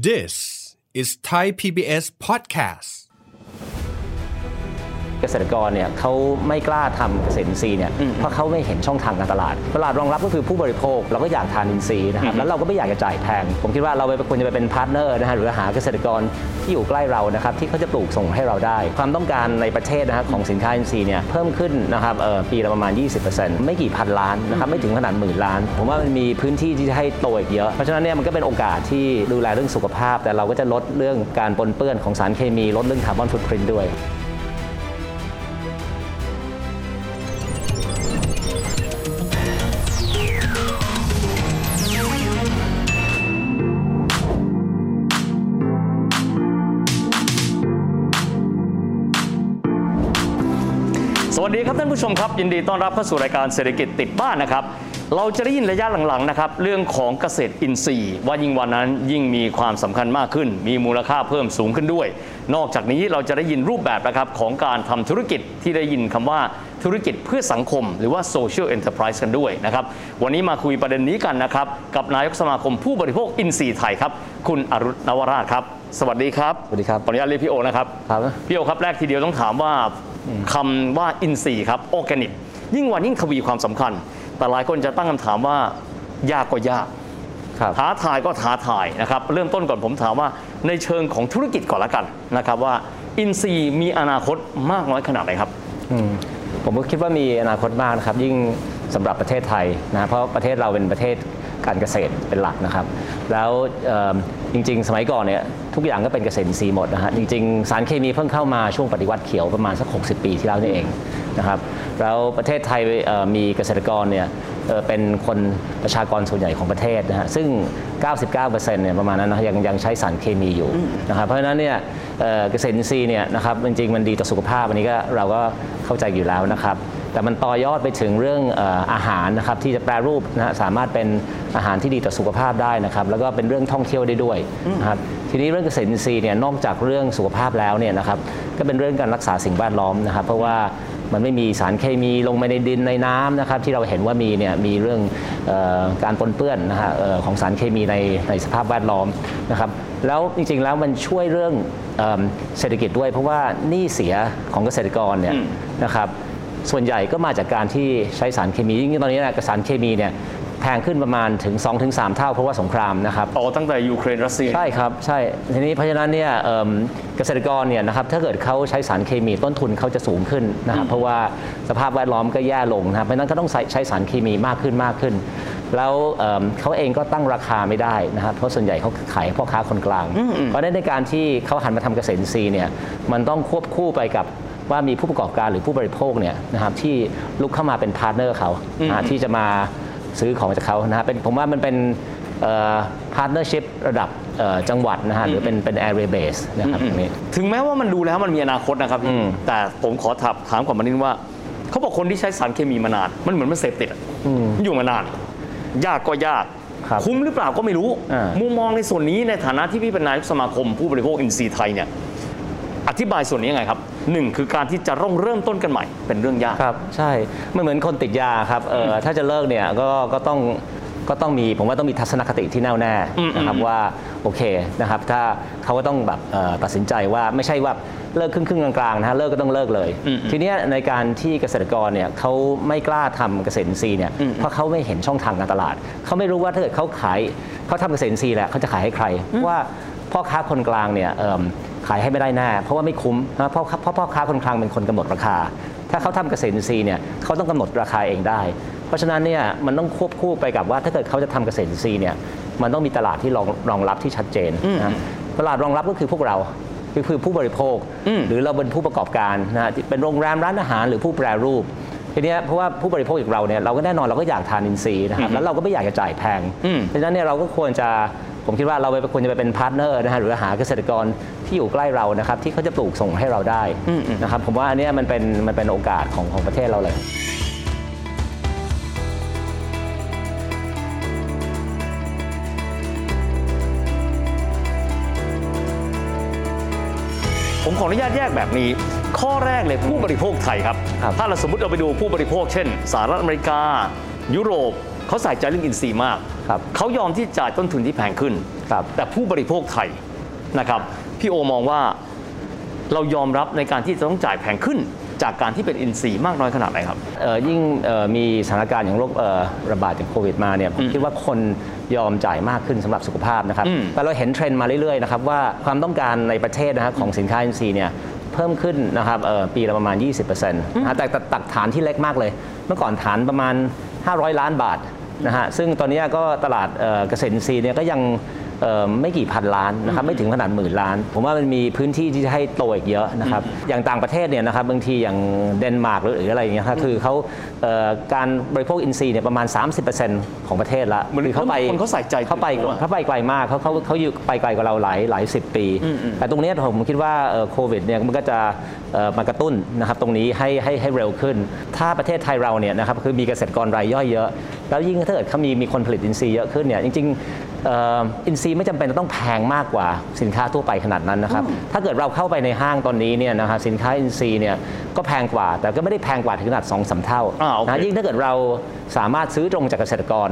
This is Thai PBS podcast. เกษตรกรเนี่ยเขาไม่กล้าทำเกษตรอินทรีย์เนี่ยเพราะเขาไม่เห็นช่องทางการตลาด ตลาดรองรับก็คือผู้บริโภคเราก็อยากทานอินทรีย์นะครับแล้วเราก็ไม่อยากจะจ่ายแพง ผมคิดว่าเราไปควรจะไปเป็น partner นะฮะหรือหาเกษตรกร ที่อยู่ใกล้เรานะครับที่เขาจะปลูกส่งให้เราได้ ความต้องการในประเทศนะฮะของสินค้าอินทรีย์เนี่ยเพิ่มขึ้นนะครับเออปีละประมาณ 20%ไม่กี่พันล้านนะครับไม่ถึงขนาดหมื่นล้าน ผมว่ามันมีพื้นที่ที่จะให้โตอีกเยอะ เพราะฉะนั้นเนี่ยมันก็เป็นโอกาสที่ดูแลเรื่องสุขภาพ แต่เราก็จะลดเรื่องการปนเปื้อนของสารเคมีลดเรื่องคาร์บอนฟุตพิ้นด้วย ผู้ชมครับยินดีต้อนรับเข้าสู่รายการเศรษฐกิจติดบ้านนะครับ เราจะได้ยินระยะหลังๆนะครับเรื่องของเกษตรอินทรีย์ ว่ายิ่งวันนั้นยิ่งมีความสำคัญมากขึ้น มีมูลค่าเพิ่มสูงขึ้นด้วย นอกจากนี้เราจะได้ยินรูปแบบนะครับของการทำธุรกิจที่ได้ยินคำว่าธุรกิจเพื่อสังคม หรือว่า social enterprise กันด้วยนะครับวันนี้มาคุยประเด็นนี้กันนะครับกับนายกสมาคมผู้บริโภคอินทรีย์ไทยครับคุณอรุณนวราชครับ สวัสดีครับสวัสดีครับขออนุญาตเรียกพี่โอนะครับครับพี่โอครับแรกทีเดียวต้องถามว่า คำว่าอินทรีย์ครับออร์แกนิกยิ่งวันยิ่งทวีความสำคัญ แต่หลายคนจะตั้งคำถามว่ายากก็ยากครับท้าทายก็ท้าทายนะครับเริ่มต้นก่อนผมถามว่าในเชิงของธุรกิจก่อนละกันนะครับว่าอินทรีย์มีอนาคตมากน้อยขนาดไหนครับอืมผมก็คิดว่ามีอนาคตมากนะครับยิ่งสำหรับประเทศไทยนะเพราะประเทศเราเป็นประเทศ การเกษตรเป็นหลักนะครับ แล้วจริง ๆ สมัยก่อนเนี่ยทุกอย่างก็เป็นเกษตรอินทรีย์หมดนะฮะจริง ๆ สารเคมีเพิ่งเข้ามาช่วงปฏิวัติเขียวประมาณสัก 60 ปีที่แล้วนี่เองนะครับแล้วประเทศไทยมีเกษตรกรเนี่ย เอ่อเป็นคนประชากรส่วนใหญ่ของประเทศนะฮะซึ่ง 99%เนี่ยประมาณนั้นนะยังยังใช้สารเคมีอยู่นะครับเพราะฉะนั้นเนี่ยเอ่อเกษตรอินทรีย์เนี่ยนะครับจริงๆมันดีต่อสุขภาพอันนี้ก็เราก็เข้าใจอยู่แล้วนะครับแต่มันต่อยอดไปถึงเรื่องเอ่ออาหารนะครับที่จะแปรรูปนะฮะสามารถเป็นอาหารที่ดีต่อสุขภาพได้นะครับแล้วก็เป็นเรื่องท่องเที่ยวได้ด้วยนะครับทีนี้เรื่องเกษตรอินทรีย์เนี่ยนอกจากเรื่องสุขภาพแล้วเนี่ยนะครับก็เป็นเรื่องการรักษาสิ่งแวดล้อมนะครับเพราะว่า มันไม่มีสารเคมีลงไปในดินในน้ำนะครับที่เราเห็นว่ามีเนี่ยมีเรื่องออการปนเปื้อนนะฮะออของสารเคมีในในสภาพแวดล้อมนะครับแล้วจริงๆแล้วมันช่วยเรื่องเอิ่มเศรษฐกิจด้วย เพราะว่าหนี้เสียของเกษตรกรเนี่ยนะครับส่วนใหญ่ก็มาจากการที่ใช้สารเคมียิ่งตอนนี้นะสารเคมีเนี่ย แพงขึ้นประมาณถึง 2-3 เท่าเพราะว่าสงครามนะครับอ๋อตั้งแต่ยูเครนรัสเซียใช่ครับใช่ทีนี้เพราะฉะนั้นเนี่ยเอิ่มเกษตรกรเนี่ยนะครับถ้าเกิดเขาใช้สารเคมีต้นทุนเขาจะสูงขึ้นนะครับเพราะว่าสภาพแวดล้อมก็แย่ลงนะครับเพราะฉะนั้นก็ต้องใช้ใช้สารเคมีมากขึ้นมากขึ้น แล้วเอิ่มเขาเองก็ตั้งราคาไม่ได้นะครับเพราะส่วนใหญ่เขาขายให้พ่อค้าคนกลาง เพราะฉะนั้นในการที่เขาหันมาทำเกษตรอินทรีย์เนี่ยมันต้องควบคู่ไปกับว่ามีผู้ประกอบการหรือผู้บริโภคเนี่ยนะครับที่ลุกเข้ามาเป็น partner เขานะฮะที่จะมา ซื้อของจากเขานะฮะเป็นผมว่ามันเป็น partnership ระดับเอ่อจังหวัดนะฮะหรือเป็นเป็น area base นะครับตรงนี้ถึงแม้ว่ามันดูแล้วมันมีอนาคตนะครับอืมแต่ผมขอถามถามก่อนมานิดนึงว่า เขาบอกคนที่ใช้สารเคมีมานาน มันเหมือนมันเสพติดอะอยู่มานาน ยากก็ยากครับคุ้มหรือเปล่าก็ไม่รู้อ่ามุมุมมองในส่วนนี้ในฐานะที่พี่เป็นนายกสมาคมผู้บริโภคอินทรีย์ไทยเนี่ย อธิบายส่วนนี้ยังไงครับหนึ่งคือการที่จะร่องเริ่มต้นกันใหม่เป็นเรื่องยากครับ ใช่มันเหมือนคนติดยาครับเอ่อถ้าจะเลิกเนี่ยก็ก็ต้องก็ต้องมีผมว่าต้องมีทัศนคติที่แน่วแน่อืมนะครับว่าโอเคนะครับ ถ้าเขาก็ต้องแบบเอ่อตัดสินใจว่าไม่ใช่ว่าเลิกครึ่งครึ่งๆกลางๆนะฮะเลิกก็ต้องเลิกเลยอืมทีเนี้ยในการที่เกษตรกรเนี่ยเขาไม่กล้าทำเกษตรอินทรีย์เนี่ยอืมเพราะเขาไม่เห็นช่องทางการตลาดเขาไม่รู้ว่าถ้าเกิดเขาขายเขาทำเกษตรอินทรีย์แหละเขาจะขายให้ใครเพราะว่าพ่อค้าคนกลางเนี่ยเอิ่ม ขายให้ไม่ได้แน่เพราะว่าไม่คุ้มนะเพราะเพราะพ่อค้าคนกลางเป็นคนกำหนดราคา ถ้าเขาทำเกษตรอินทรีย์เนี่ยเขาต้องกำหนดราคาเองได้ เพราะฉะนั้นเนี่ยมันต้องควบคู่ไปกับว่าถ้าเกิดเขาจะทำเกษตรอินทรีย์เนี่ยมันต้องมีตลาดที่รองรองรับที่ชัดเจนนะตลาดรองรับก็คือพวกเราคือคือผู้บริโภคอืมหรือเราเป็นผู้ประกอบการนะที่เป็นโรงแรมร้านอาหารหรือผู้แปรรูปทีเนี้ยเพราะว่าผู้บริโภคอย่างเราเนี่ยเราก็แน่นอนเราก็อยากทานอินทรีย์นะครับแล้วเราก็ไม่อยากจะจ่ายแพงอืมเพราะฉะนั้นเนี่ยเราก็ควรจะ ผมคิดว่าเราไปควรจะไปเป็น partner นะฮะหรือหาเกษตรกรที่อยู่ใกล้เรานะครับที่เขาจะปลูกส่งให้เราได้นะครับผมว่าอันเนี้ยมันเป็นมันเป็นโอกาสของของประเทศเราเลยผมขออนุญาตแยกแบบนี้ ข้อแรกเลยผู้บริโภคไทยครับครับถ้าเราสมมติเราไปดูผู้บริโภค เช่นสหรัฐอเมริกา ยุโรป เขาใส่ใจเรื่องอินทรีย์มากครับเขายอมที่จ่ายต้นทุนที่แพงขึ้นครับแต่ผู้บริโภคไทยนะครับพี่โอมองว่าเรายอมรับในการที่จะต้องจ่ายแพงขึ้น จากการที่เป็นอินทรีย์มากน้อยขนาดไหนครับเอ่อยิ่งเอ่อมีสถานการณ์อย่างโรคเอ่อระบาดจากโควิดมาเนี่ยผมคิดว่าคนยอมจ่ายมากขึ้นสำหรับสุขภาพนะครับอืมแต่เราเห็นเทรนด์มาเรื่อยๆนะครับว่าความต้องการในประเทศนะครับของสินค้าอินทรีย์เนี่ยเพิ่มขึ้นนะครับเอ่อปีละประมาณ 20%นะฮะแต่แต่ตักฐานที่เล็กมากเลย เมื่อก่อนฐานประมาณ 500 ล้านบาท นะฮะซึ่งตอนนี้ก็ตลาดเกษตรอินทรีย์เนี่ยก็ยัง ไม่กี่พันล้านนะครับไม่ถึงขนาดหมื่นล้าน ผมว่ามันมีพื้นที่ที่จะให้โตอีกเยอะนะครับอย่างต่างประเทศเนี่ยนะครับบางทีอย่างเดนมาร์กหรืออะไรอย่างเงี้ยครับคือเขาเอ่อการบริโภคอินทรีย์เนี่ยประมาณ 30%ของประเทศละเหมือนคือเขาไปคนเขาใส่ใจเขาไปผมว่าเขาไปไกลมากเขาเขาเขาอยู่ไปไกลกว่าเราหลายหลายสิบปี แต่ตรงเนี้ยผมคิดว่าเอ่อโควิดเนี่ยมันก็จะเอ่อมากระตุ้นนะครับตรงนี้ให้ให้ให้เร็วขึ้น ถ้าประเทศไทยเราเนี่ยนะครับคือมีเกษตรกรรายย่อยเยอะ แล้วยิ่งถ้าเกิดเขามีมีคนผลิตอินทรีย์เยอะขึ้นเนี่ยจริงๆเอ่ออินทรีย์ไม่จำเป็นต้องแพงมากกว่าสินค้าทั่วไปขนาดนั้นนะครับ ถ้าเกิดเราเข้าไปในห้างตอนนี้เนี่ยนะครับสินค้าอินทรีย์เนี่ยก็แพงกว่า แต่ก็ไม่ได้แพงกว่าถึงขนาด2อสเท่าอ่าโอเคนะยิ่งถ้าเกิดเราสามารถซื้อตรงจากเกษตรกร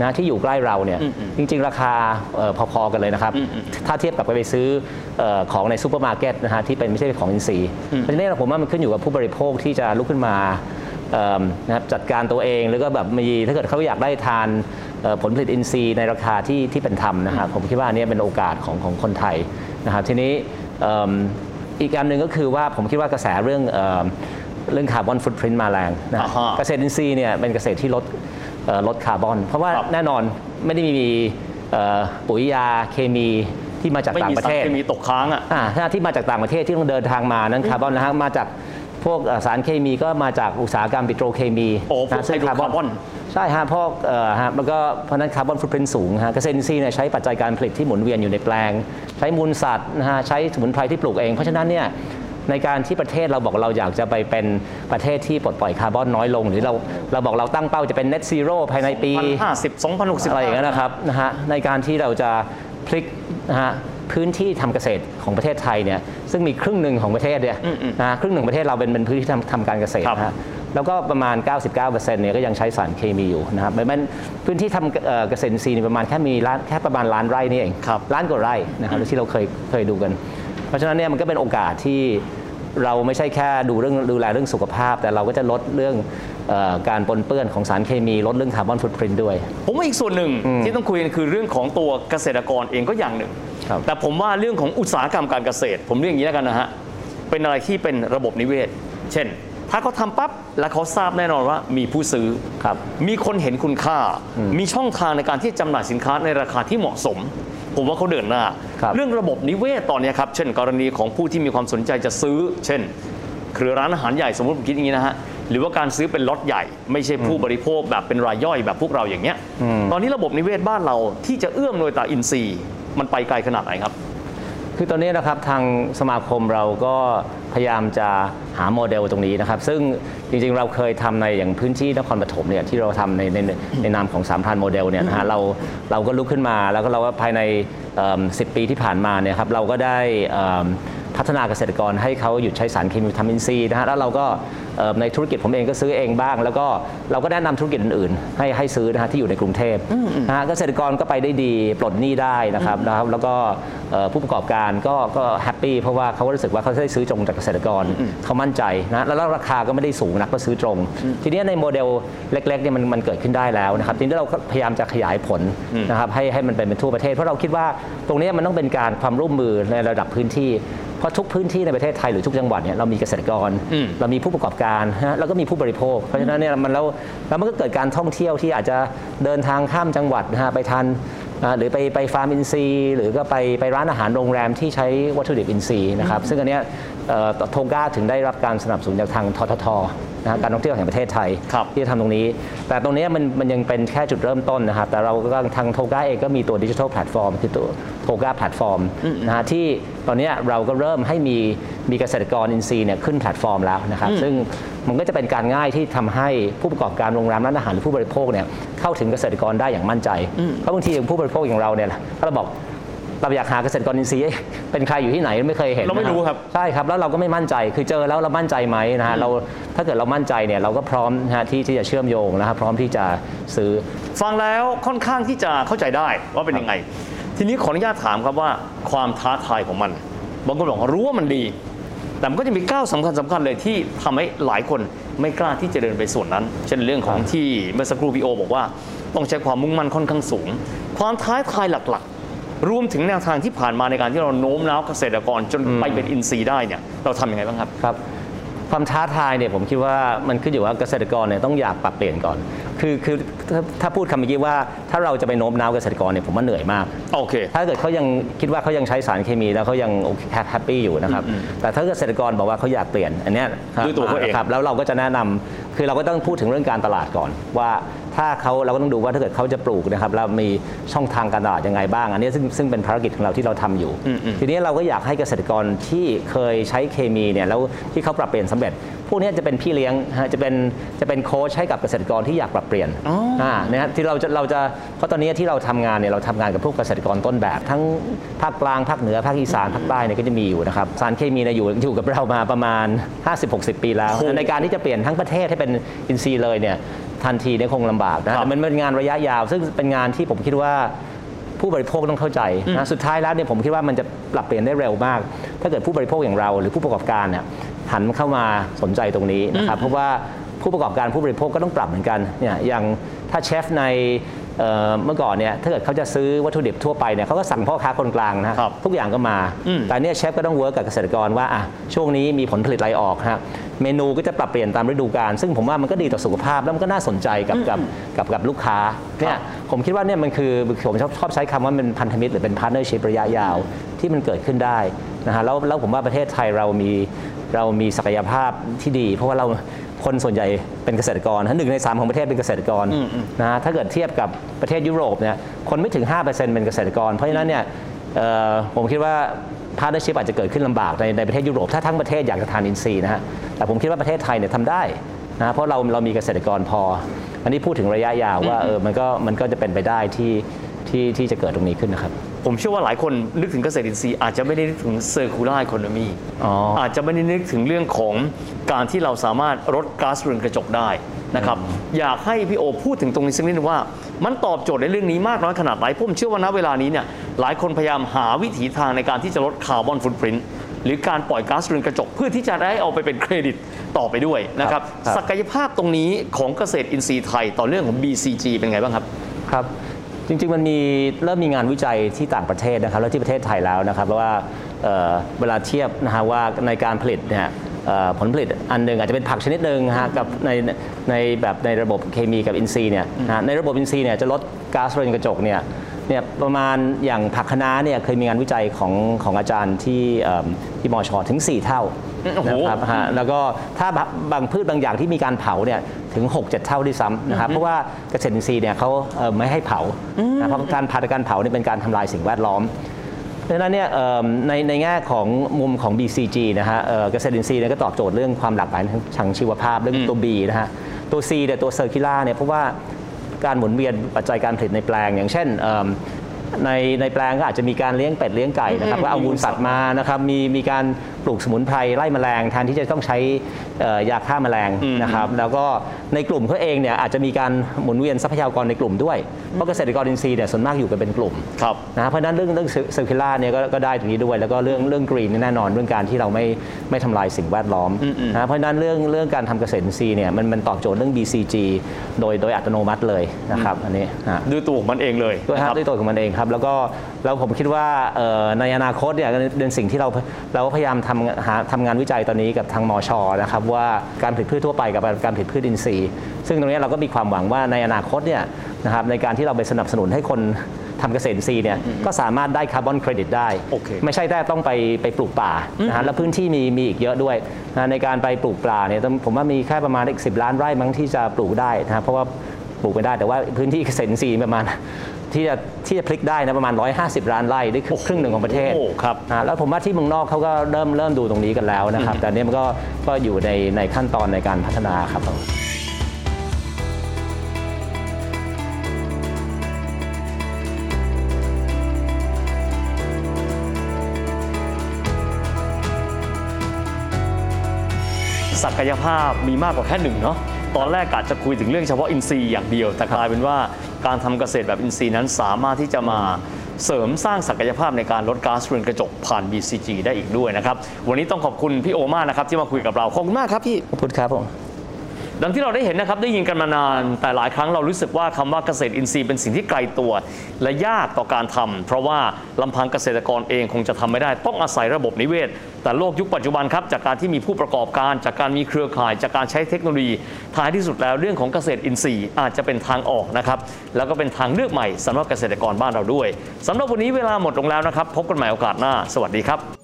นะที่อยู่ใกล้เราเนี่ยจริง ๆ ราคาเอ่อพอๆกันเลยนะครับ ถ้าเทียบกับไปซื้อเอ่อของในซูเปอร์มาร์เก็ตนะฮะที่เป็นไม่ใช่ของอินทรีย์เพราะฉะนั้นผมว่ามันขึ้นอยู่กับผู้บริโภคที่จะลุกขึ้นมาเอิ่ม นะครับจัดการตัวเองแล้วก็แบบมีถ้าเกิดเขาอยากได้ทานเอ่อผลผลิตอินทรีย์ในราคาที่ที่เป็นธรรมนะครับผมคิดว่าอันเนี้ยเป็นโอกาสของของคนไทยนะครับทีนี้เอิ่มอีกอันหนึ่งก็คือว่าผมคิดว่ากระแสเรื่องเอิ่มเรื่อง carbon footprint มาแรงนะอ่าฮะเกษตรอินทรีย์เนี่ยเป็นเกษตรที่ลดเอ่อลดคาร์บอน เพราะว่าครับแน่นอนไม่ได้มีเอ่อปุ๋ยยาเคมีที่มาจากไม่ต่างประเทศไม่มีสารเคมีตกค้างอะอ่าถ้าที่มาจากต่างประเทศที่ต้องเดินทางมานั้นคาร์บอนนะฮะมาจาก พวกเอ่อสารเคมีก็มาจากอุตสาหกรรมปิโตรเคมีโอ้พวกนะซึ่งไฮโดรคาร์บอนใช่ฮะพวกเอ่อฮะแล้วก็เพราะฉะนั้น carbon footprint สูงฮะเกษตรอินทรีย์เนี่ยใช้ปัจจัยการผลิตที่หมุนเวียนอยู่ในแปลง ใช้มูลสัตว์นะฮะใช้สมุนไพรที่ปลูกเอง เพราะฉะนั้นเนี่ยในการที่ประเทศเราบอกเราอยากจะไปเป็นประเทศที่ปลดปล่อยคาร์บอนน้อยลง หรือเราเราบอกเราตั้งเป้าจะเป็น net zero ภายในปี1,050 2,060อะไรอย่างเงี้ยนะครับนะฮะในการที่เราจะพลิกนะฮะ พื้นที่ทำเกษตรของประเทศไทยเนี่ยซึ่งมีครึ่งหนึ่งของประเทศเนี่ยนะฮะครึ่งหนึ่งประเทศเราเป็นเป็นพื้นที่ทำทำการเกษตรครับนะฮะแล้วก็ประมาณ 99%เนี่ยก็ยังใช้สารเคมีอยู่นะครับมันพื้นที่ทำเอ่อเกษตรอินทรีย์เนี่ยประมาณแค่มีล้านแค่ประมาณล้านไร่นี่เองครับล้านกว่าไร่นะครับที่เราเคยเคยดูกัน เพราะฉะนั้นเนี่ยมันก็เป็นโอกาสที่เราไม่ใช่แค่ดูเรื่องดูแลเรื่องสุขภาพ แต่เราก็จะลดเรื่องเออการปนเปื้อนของสารเคมี ลดเรื่องคาร์บอนฟุตพิ้นด้วย ผมว่าอีกส่วนหนึ่งที่ต้องคุยกันคือเรื่องของตัวเกษตรกรเองก็อย่างหนึ่งครับ แต่ผมว่าเรื่องของอุตสาหกรรมการเกษตร ผมเรียกอย่างนี้แล้วกันนะฮะเป็นอะไรที่เป็นระบบนิเวศ เช่น ถ้าเขาทำปั๊บแล้วเขาทราบแน่นอนว่ามีผู้ซื้อครับมีคนเห็นคุณค่า มีช่องทางในการที่จำหน่ายสินค้าในราคาที่เหมาะสม ผมว่าเขาเดินหน้าครับเรื่องระบบนิเวศตอนนี้ครับเช่น กรณีของผู้ที่มีความสนใจจะซื้อ เช่นเครือร้านอาหารใหญ่สมมติผมคิดอย่างนี้นะฮะหรือว่าการซื้อเป็นล็อตใหญ่ ไม่ใช่ผู้บริโภคแบบเป็นรายย่อยแบบพวกเราอย่างเงี้ยตอนนี้ระบบนิเวศบ้านเราที่จะเอื้อมหน่วยตาอินทรีย์ มันไปไกลขนาดไหนครับ คือตอนนี้นะครับทางสมาคมเราก็พยายามจะหาโมเดลตรงนี้นะครับ ซึ่งจริงๆเราเคยทำในอย่างพื้นที่นครปฐมเนี่ยที่เราทำในในในนามของสามพรานโมเดลเนี่ยนะฮะเราเราก็ลุกขึ้นมา แล้วก็เราก็ภายใน 10 ปีที่ผ่านมาเนี่ยครับเราก็ได้พัฒนาเกษตรกรให้เขาหยุดใช้สารเคมีทำอินทรีย์นะฮะแล้วเราก็ ในธุรกิจผมเองก็ซื้อเองบ้าง แล้วก็เราก็แนะนำธุรกิจอื่นๆ ให้ให้ซื้อนะฮะที่อยู่ในกรุงเทพนะฮะเกษตรกรก็ไปได้ดีปลดหนี้ได้นะครับนะครับแล้วก็เอ่อผู้ประกอบการก็ก็ happy เพราะว่าเขาก็รู้สึกว่าเขาได้ซื้อตรงจากเกษตรกรเขามั่นใจนะแล้วราคาก็ไม่ได้สูงนักก็ซื้อตรง ทีนี้ในโมเดลเล็กๆเนี่ยมันมันเกิดขึ้นได้แล้วนะครับทีนี้เราก็พยายามจะขยายผลนะครับให้ให้มันเป็นเป็นทั่วประเทศ เพราะเราคิดว่าตรงนี้มันต้องเป็นการความร่วมมือในระดับพื้นที่เพราะทุกพื้นที่ในประเทศไทยหรือทุกจังหวัดเนี่ยเรามีเกษตรกรอืมเรามีผู้ประกอบการฮะแล้วก็มีผู้บริโภค เพราะฉะนั้นเนี่ยมันแล้วแล้วมันก็เกิดการท่องเที่ยวที่อาจจะเดินทางข้ามจังหวัดนะฮะไปทานอ่าหรือไปไปฟาร์มอินทรีย์หรือก็ไปไปร้านอาหารโรงแรมที่ใช้วัตถุดิบอินทรีย์นะครับซึ่งอันเนี้ยเอ่อ TOCA ถึงได้รับการสนับสนุนจากทางทททนะฮะการท่องเที่ยวแห่งประเทศไทยครับที่จะทำตรงนี้ แต่ตรงเนี้ยมันมันยังเป็นแค่จุดเริ่มต้นนะครับ แต่เราก็ทาง TOCA เองก็มีตัวดิจิทัลแพลตฟอร์มคือตัว TOCA แพลตฟอร์มนะฮะที่ตอนเนี้ยเราก็เริ่มให้มี มีเกษตรกรอินทรีย์เนี่ยขึ้นแพลตฟอร์มแล้วนะครับ ซึ่งมันก็จะเป็นการง่ายที่ทำให้ผู้ประกอบการโรงแรมร้านอาหารหรือผู้บริโภคเนี่ยเข้าถึงเกษตรกรได้อย่างมั่นใจ เพราะบางทีอย่างผู้บริโภคอย่างเราเนี่ยถ้าเราบอกเราอยากหาเกษตรกรอินทรีย์เอ๊ะเป็นใครอยู่ที่ไหนไม่เคยเห็นเราไม่รู้ครับใช่ครับแล้วเราก็ไม่มั่นใจ คือเจอแล้วเรามั่นใจไหมนะฮะเราถ้าเกิดเรามั่นใจเนี่ยเราก็พร้อมนะฮะที่ที่จะเชื่อมโยงนะครับพร้อมที่จะซื้อ ฟังแล้วค่อนข้างที่จะเข้าใจได้ว่าเป็นยังไง ทีนี้ขออนุญาตถามครับว่าความท้าทายของมันบางคนบอกว่ารู้ว่ามันดี แต่มันก็จะมีก้าวสำคัญสำคัญเลยที่ทำให้หลายคนไม่กล้าที่จะเดินไปส่วนนั้น เช่นเรื่องของที่เมื่อสักครู่พี่โอบอกว่าต้องใช้ความมุ่งมั่นค่อนข้างสูง ความท้าทายหลักๆ รวมถึงแนวทางที่ผ่านมาในการที่เราโน้มน้าวเกษตรกรจนไปเป็นอินทรีย์ได้เนี่ยเราทำยังไงบ้างครับครับ ความท้าทายเนี่ยผมคิดว่ามันขึ้นอยู่ว่าเกษตรกรเนี่ยต้องอยากปรับเปลี่ยนก่อน คือคือถ้าถ้าพูดคำเมื่อกี้ว่าถ้าเราจะไปโน้มน้าวเกษตรกรเนี่ยผมว่าเหนื่อยมาก โอเค ถ้าเกิดเขายังคิดว่าเขายังใช้สารเคมีแล้วเขายังโอเคแฮปปี้อยู่นะครับ แต่ถ้าเกษตรกรบอกว่าเขาอยากเปลี่ยนอันเนี้ยครับด้วยตัวเขาเอง ครับแล้วเราก็จะแนะนำคือเราก็ต้องพูดถึงเรื่องการตลาดก่อนว่า ถ้าเขาเราก็ต้องดูว่าถ้าเกิดเขาจะปลูกนะครับแล้วมีช่องทางการตลาดยังไงบ้าง อันนี้ซึ่งซึ่งเป็นภารกิจของเราที่เราทำอยู่ ทีนี้เราก็อยากให้เกษตรกรที่เคยใช้เคมีเนี่ยแล้วที่เขาปรับเปลี่ยนสำเร็จ พวกนี้จะเป็นพี่เลี้ยงฮะจะเป็นจะเป็นโค้ชให้กับเกษตรกรที่อยากปรับเปลี่ยนอ๋ออ่่านะฮะที่เราจะเราจะเพราะตอนนี้ที่เราทำงานเนี่ยเราทำงานกับพวกเกษตรกรต้นแบบ ทั้งภาคกลางภาคเหนือภาคอีสานภาคใต้เนี่ยก็จะมีอยู่นะครับสารเคมีเนี่ยอยู่อยู่กับเรามาประมาณ 50-60 ปีแล้ว ในการที่จะเปลี่ยนทั้งประเทศให้เป็นอินทรีย์เลยเนี่ย ทันทีเนี่ยคงลำบากนะครัแต่บมันเป็นงานระยะยาว ซึ่งเป็นงานที่ผมคิดว่าผู้บริโภคต้องเข้าใจนะสุดท้ายแล้วเนี่ยผมคิดว่ามันจะปรับเปลี่ยนได้เร็วมาก ถ้าเกิดผู้บริโภคอย่างเรา หรือผู้ประกอบการเนี่ยหันเข้ามาสนใจตรงนี้นะครับเพราะว่าผู้ประกอบการผู้บริโภคก็ต้องปรับเหมือนกันเนี่ยอย่างถ้าเชฟใน เอ่อเมื่อก่อนเนี่ยถ้าเกิดเขาจะซื้อวัตถุดิบทั่วไปเนี่ยเขาก็สั่งพ่อค้าคนกลางนะฮะครับทุกอย่างก็มาอืมแต่เนี่ยเชฟก็ต้อง work กับเกษตรกรว่าอะช่วงนี้มีผลผลิตอะไรออกฮะเมนูก็จะปรับเปลี่ยนตามฤดูกาลซึ่งผมว่ามันก็ดีต่อสุขภาพแล้วมันก็น่าสนใจกับกับกับกับลูกค้าเนี่ยผมคิดว่าเนี่ยมันคือผมชอบชอบใช้คำว่ามันพันธมิตรหรือเป็นพาร์ n เนอร์ชิพระยะยาวที่มันเกิดขึ้นได้นะฮะแล้วแล้วผมว่าประเทศไทยเรามีเรามีศักยภาพที่ดี เพราะว่าเรา คนส่วนใหญ่เป็นเกษตรกรฮะหนึ่งในสามของประเทศเป็นเกษตรกรนะฮะถ้าเกิดเทียบกับประเทศยุโรปเนี่ยคนไม่ถึง 5%เป็นเกษตรกร เพราะฉะนั้นเนี่ยเอ่อผมคิดว่าพาร์ n เนอร์ชิพอาจจะเกิดขึ้นลำบากในในประเทศยุโรปถ้าทั้งประเทศอยากจะทานอินทรีย์นะฮะแต่ผมคิดว่าประเทศไทยเนี่ยทำได้นะเพราะเราเรามีเกษตรกรพอ อันนี้พูดถึงระยะยาวว่าเออมันก็มันก็จะเป็นไปได้ที่ที่ที่จะเกิดตรงนี้ขึ้นนะครับ ผมเชื่อว่าหลายคนนึกถึงเกษตรอินทรีย์อาจจะไม่ได้นึกถึง circular economy อ๋อออาจจะไม่ได้นึกถึงเรื่องของการที่เราสามารถลดก๊าซเรือนกระจกได้นะครับอยากให้พี่โอพูดถึงตรงนี้สักนิดนึงว่า มันตอบโจทย์ในเรื่องนี้มากน้อยขนาดไหนผมเชื่อว่าณเวลานี้เนี่ยหลายคนพยายามหาวิถีทางในการที่จะลดคาร์บอนฟุตปรินต์หรือการปล่อยก๊าซเรือนกระจกเพื่อที่จะได้เอาไปเป็นเครดิตต่อไปด้วยนะครับครับศักยภาพตรงนี้ของเกษตรอินทรีย์ไทยต่อเรื่องของ BCG เป็นไงบ้างครับครับ จริงๆ มันมีเริ่มมีงานวิจัยที่ต่างประเทศนะครับ แล้วที่ประเทศไทยแล้วนะครับเพราะว่าเเวลาเทียบนะฮะว่าในการผลิตเนี่ยผลผลิตอันหนึ่งอาจจะเป็นผักชนิดหนึ่งฮะกับในในแบบในระบบเคมีกับอินทรีย์เนี่ยนะในระบบอินทรีย์เนี่ยจะลดก๊าซเรือนกระจกเนี่ย เนี่ยประมาณอย่างผักคะน้าเนี่ยเคยมีงานวิจัยของของอาจารย์ที่เอิ่มที่มอชอถึง 4 เท่าโอ้โหนะครับฮะแล้วก็ถ้าบางพืชบางอย่างที่มีการเผาเนี่ยถึง 6-7 เท่าด้วยซ้ำนะครับเพราะว่าเกษตรอินทรีย์เนี่ยเขาเอ่อไม่ให้เผานะเพราะการผ่าการเผาเนี่ยเป็นการทำลายสิ่งแวดล้อมเพราะฉะนั้นเนี่ยเอิ่มในในแง่ของมุมของ BCG นะฮะเอ่อเกษตรอินทรีย์เนี่ยก็ตอบโจทย์เรื่องความหลากหลายทางชีวภาพเรื่องตัว B นะฮะตัว C เนี่ยตัวเซอร์คิล่าเนี่ยเพราะว่า การหมุนเวียนปัจจัยการผลิตในแปลง อย่างเช่น ในในแปลงก็อาจจะมีการเลี้ยงเป็ดเลี้ยงไก่นะครับก็เอามูลสัตว์มานะครับมีมีการปลูกสมุนไพรไล่แมลงแทนที่จะต้องใช้เอ่อยาฆ่าแมลงนะครับแล้วก็ในกลุ่มเขาเองเนี่ยอาจจะมีการหมุนเวียนทรัพยากรในกลุ่มด้วยเพราะเกษตรกรอินทรีย์เนี่ยส่วนมากอยู่กันเป็นกลุ่มครับนะเพราะฉะนั้นเรื่องเรื่อง circular เนี่ยก็ก็ได้ตรงนี้ด้วย แล้วก็เรื่องเรื่อง green แน่นอนเรื่องการที่เราไม่ไม่ทำลายสิ่งแวดล้อมนะเพราะฉะนั้นเรื่องเรื่องการทำเกษตรอินทรีย์เนี่ยมันมันตอบโจทย์เรื่อง BCG โดยโดยอัตโนมัติเลยนะครับอันนี้ฮะด้วยตัวของมันเองเลยด้วยนะคครัรับบด้วยตัวของมันเองครับแล้วก็แล้วผมคิดว่าเอ่อในอนาคตเนี่ยเป็นสิ่งที่เราเราพยายามทำหาทำงานวิจัยตอนนี้กับทางมชนะครับว่าการผลิตพืชทั่วไปกับการผลิตพืชอินทรีย์ ซึ่งตรงนี้เราก็มีความหวังว่าในอนาคตเนี่ยนะครับในการที่เราไปสนับสนุนให้คนทำเกษตรอินทรีย์เนี่ยก็สามารถได้คาร์บอนเครดิตได้โอเคไม่ใช่แต่ต้องไปไปปลูกป่านะฮะแล้วพื้นที่มีมีอีกเยอะด้วยนะในการไปปลูกป่าเนี่ยต้องผมว่ามีแค่ประมาณอีกสิล้านไร่มั้งที่จะปลูกได้นะเพราะว่าปลูกไม่ได้แต่ว่าพื้นที่เกษตรอินทรีย์ประมาณ ที่จะที่จะพลิกได้นะประมาณ 150 ล้านไร่ได้ครึ่งหนึ่งของประเทศครับแล้วผมว่าที่เมืองนอกเขาก็เริ่มเริ่มดูตรงนี้กันแล้วนะครับ แต่นี่มันก็ก็อยู่ในในขั้นตอนในการพัฒนาครับศักยภาพมีมากกว่าแค่หนึ่งเนาะ ตอนแรกกะจะคุยถึงเรื่องเฉพาะอินทรีย์อย่างเดียว แต่กลายเป็นว่าการทำเกษตรแบบอินทรีย์นั้นสามารถที่จะมาเสริมสร้างศักยภาพในการลดก๊าซเรือนกระจกผ่าน BCG ได้อีกด้วยนะครับ วันนี้ต้องขอบคุณพี่โอมากนะครับที่มาคุยกับเรา ขอบคุณมากครับพี่ ขอบคุณครับผม ดังที่เราได้เห็นนะครับได้ยินกันมานาน แต่หลายครั้งเรารู้สึกว่าคำว่าเกษตรอินทรีย์เป็นสิ่งที่ไกลตัว และยากต่อการทำเพราะว่าลำพังเกษตรกรเองคงจะทำไม่ได้ ต้องอาศัยระบบนิเวศ แต่โลกยุคปัจจุบันครับจากการที่มีผู้ประกอบการ จากการมีเครือข่าย จากการใช้เทคโนโลยีท้ายที่สุดแล้วเรื่องของเกษตรอินทรีย์อาจจะเป็นทางออกนะครับแล้วก็เป็นทางเลือกใหม่สำหรับเกษตรกรบ้านเราด้วยสำหรับวันนี้เวลาหมดลงแล้วนะครับ พบกันใหม่โอกาสหน้า สวัสดีครับ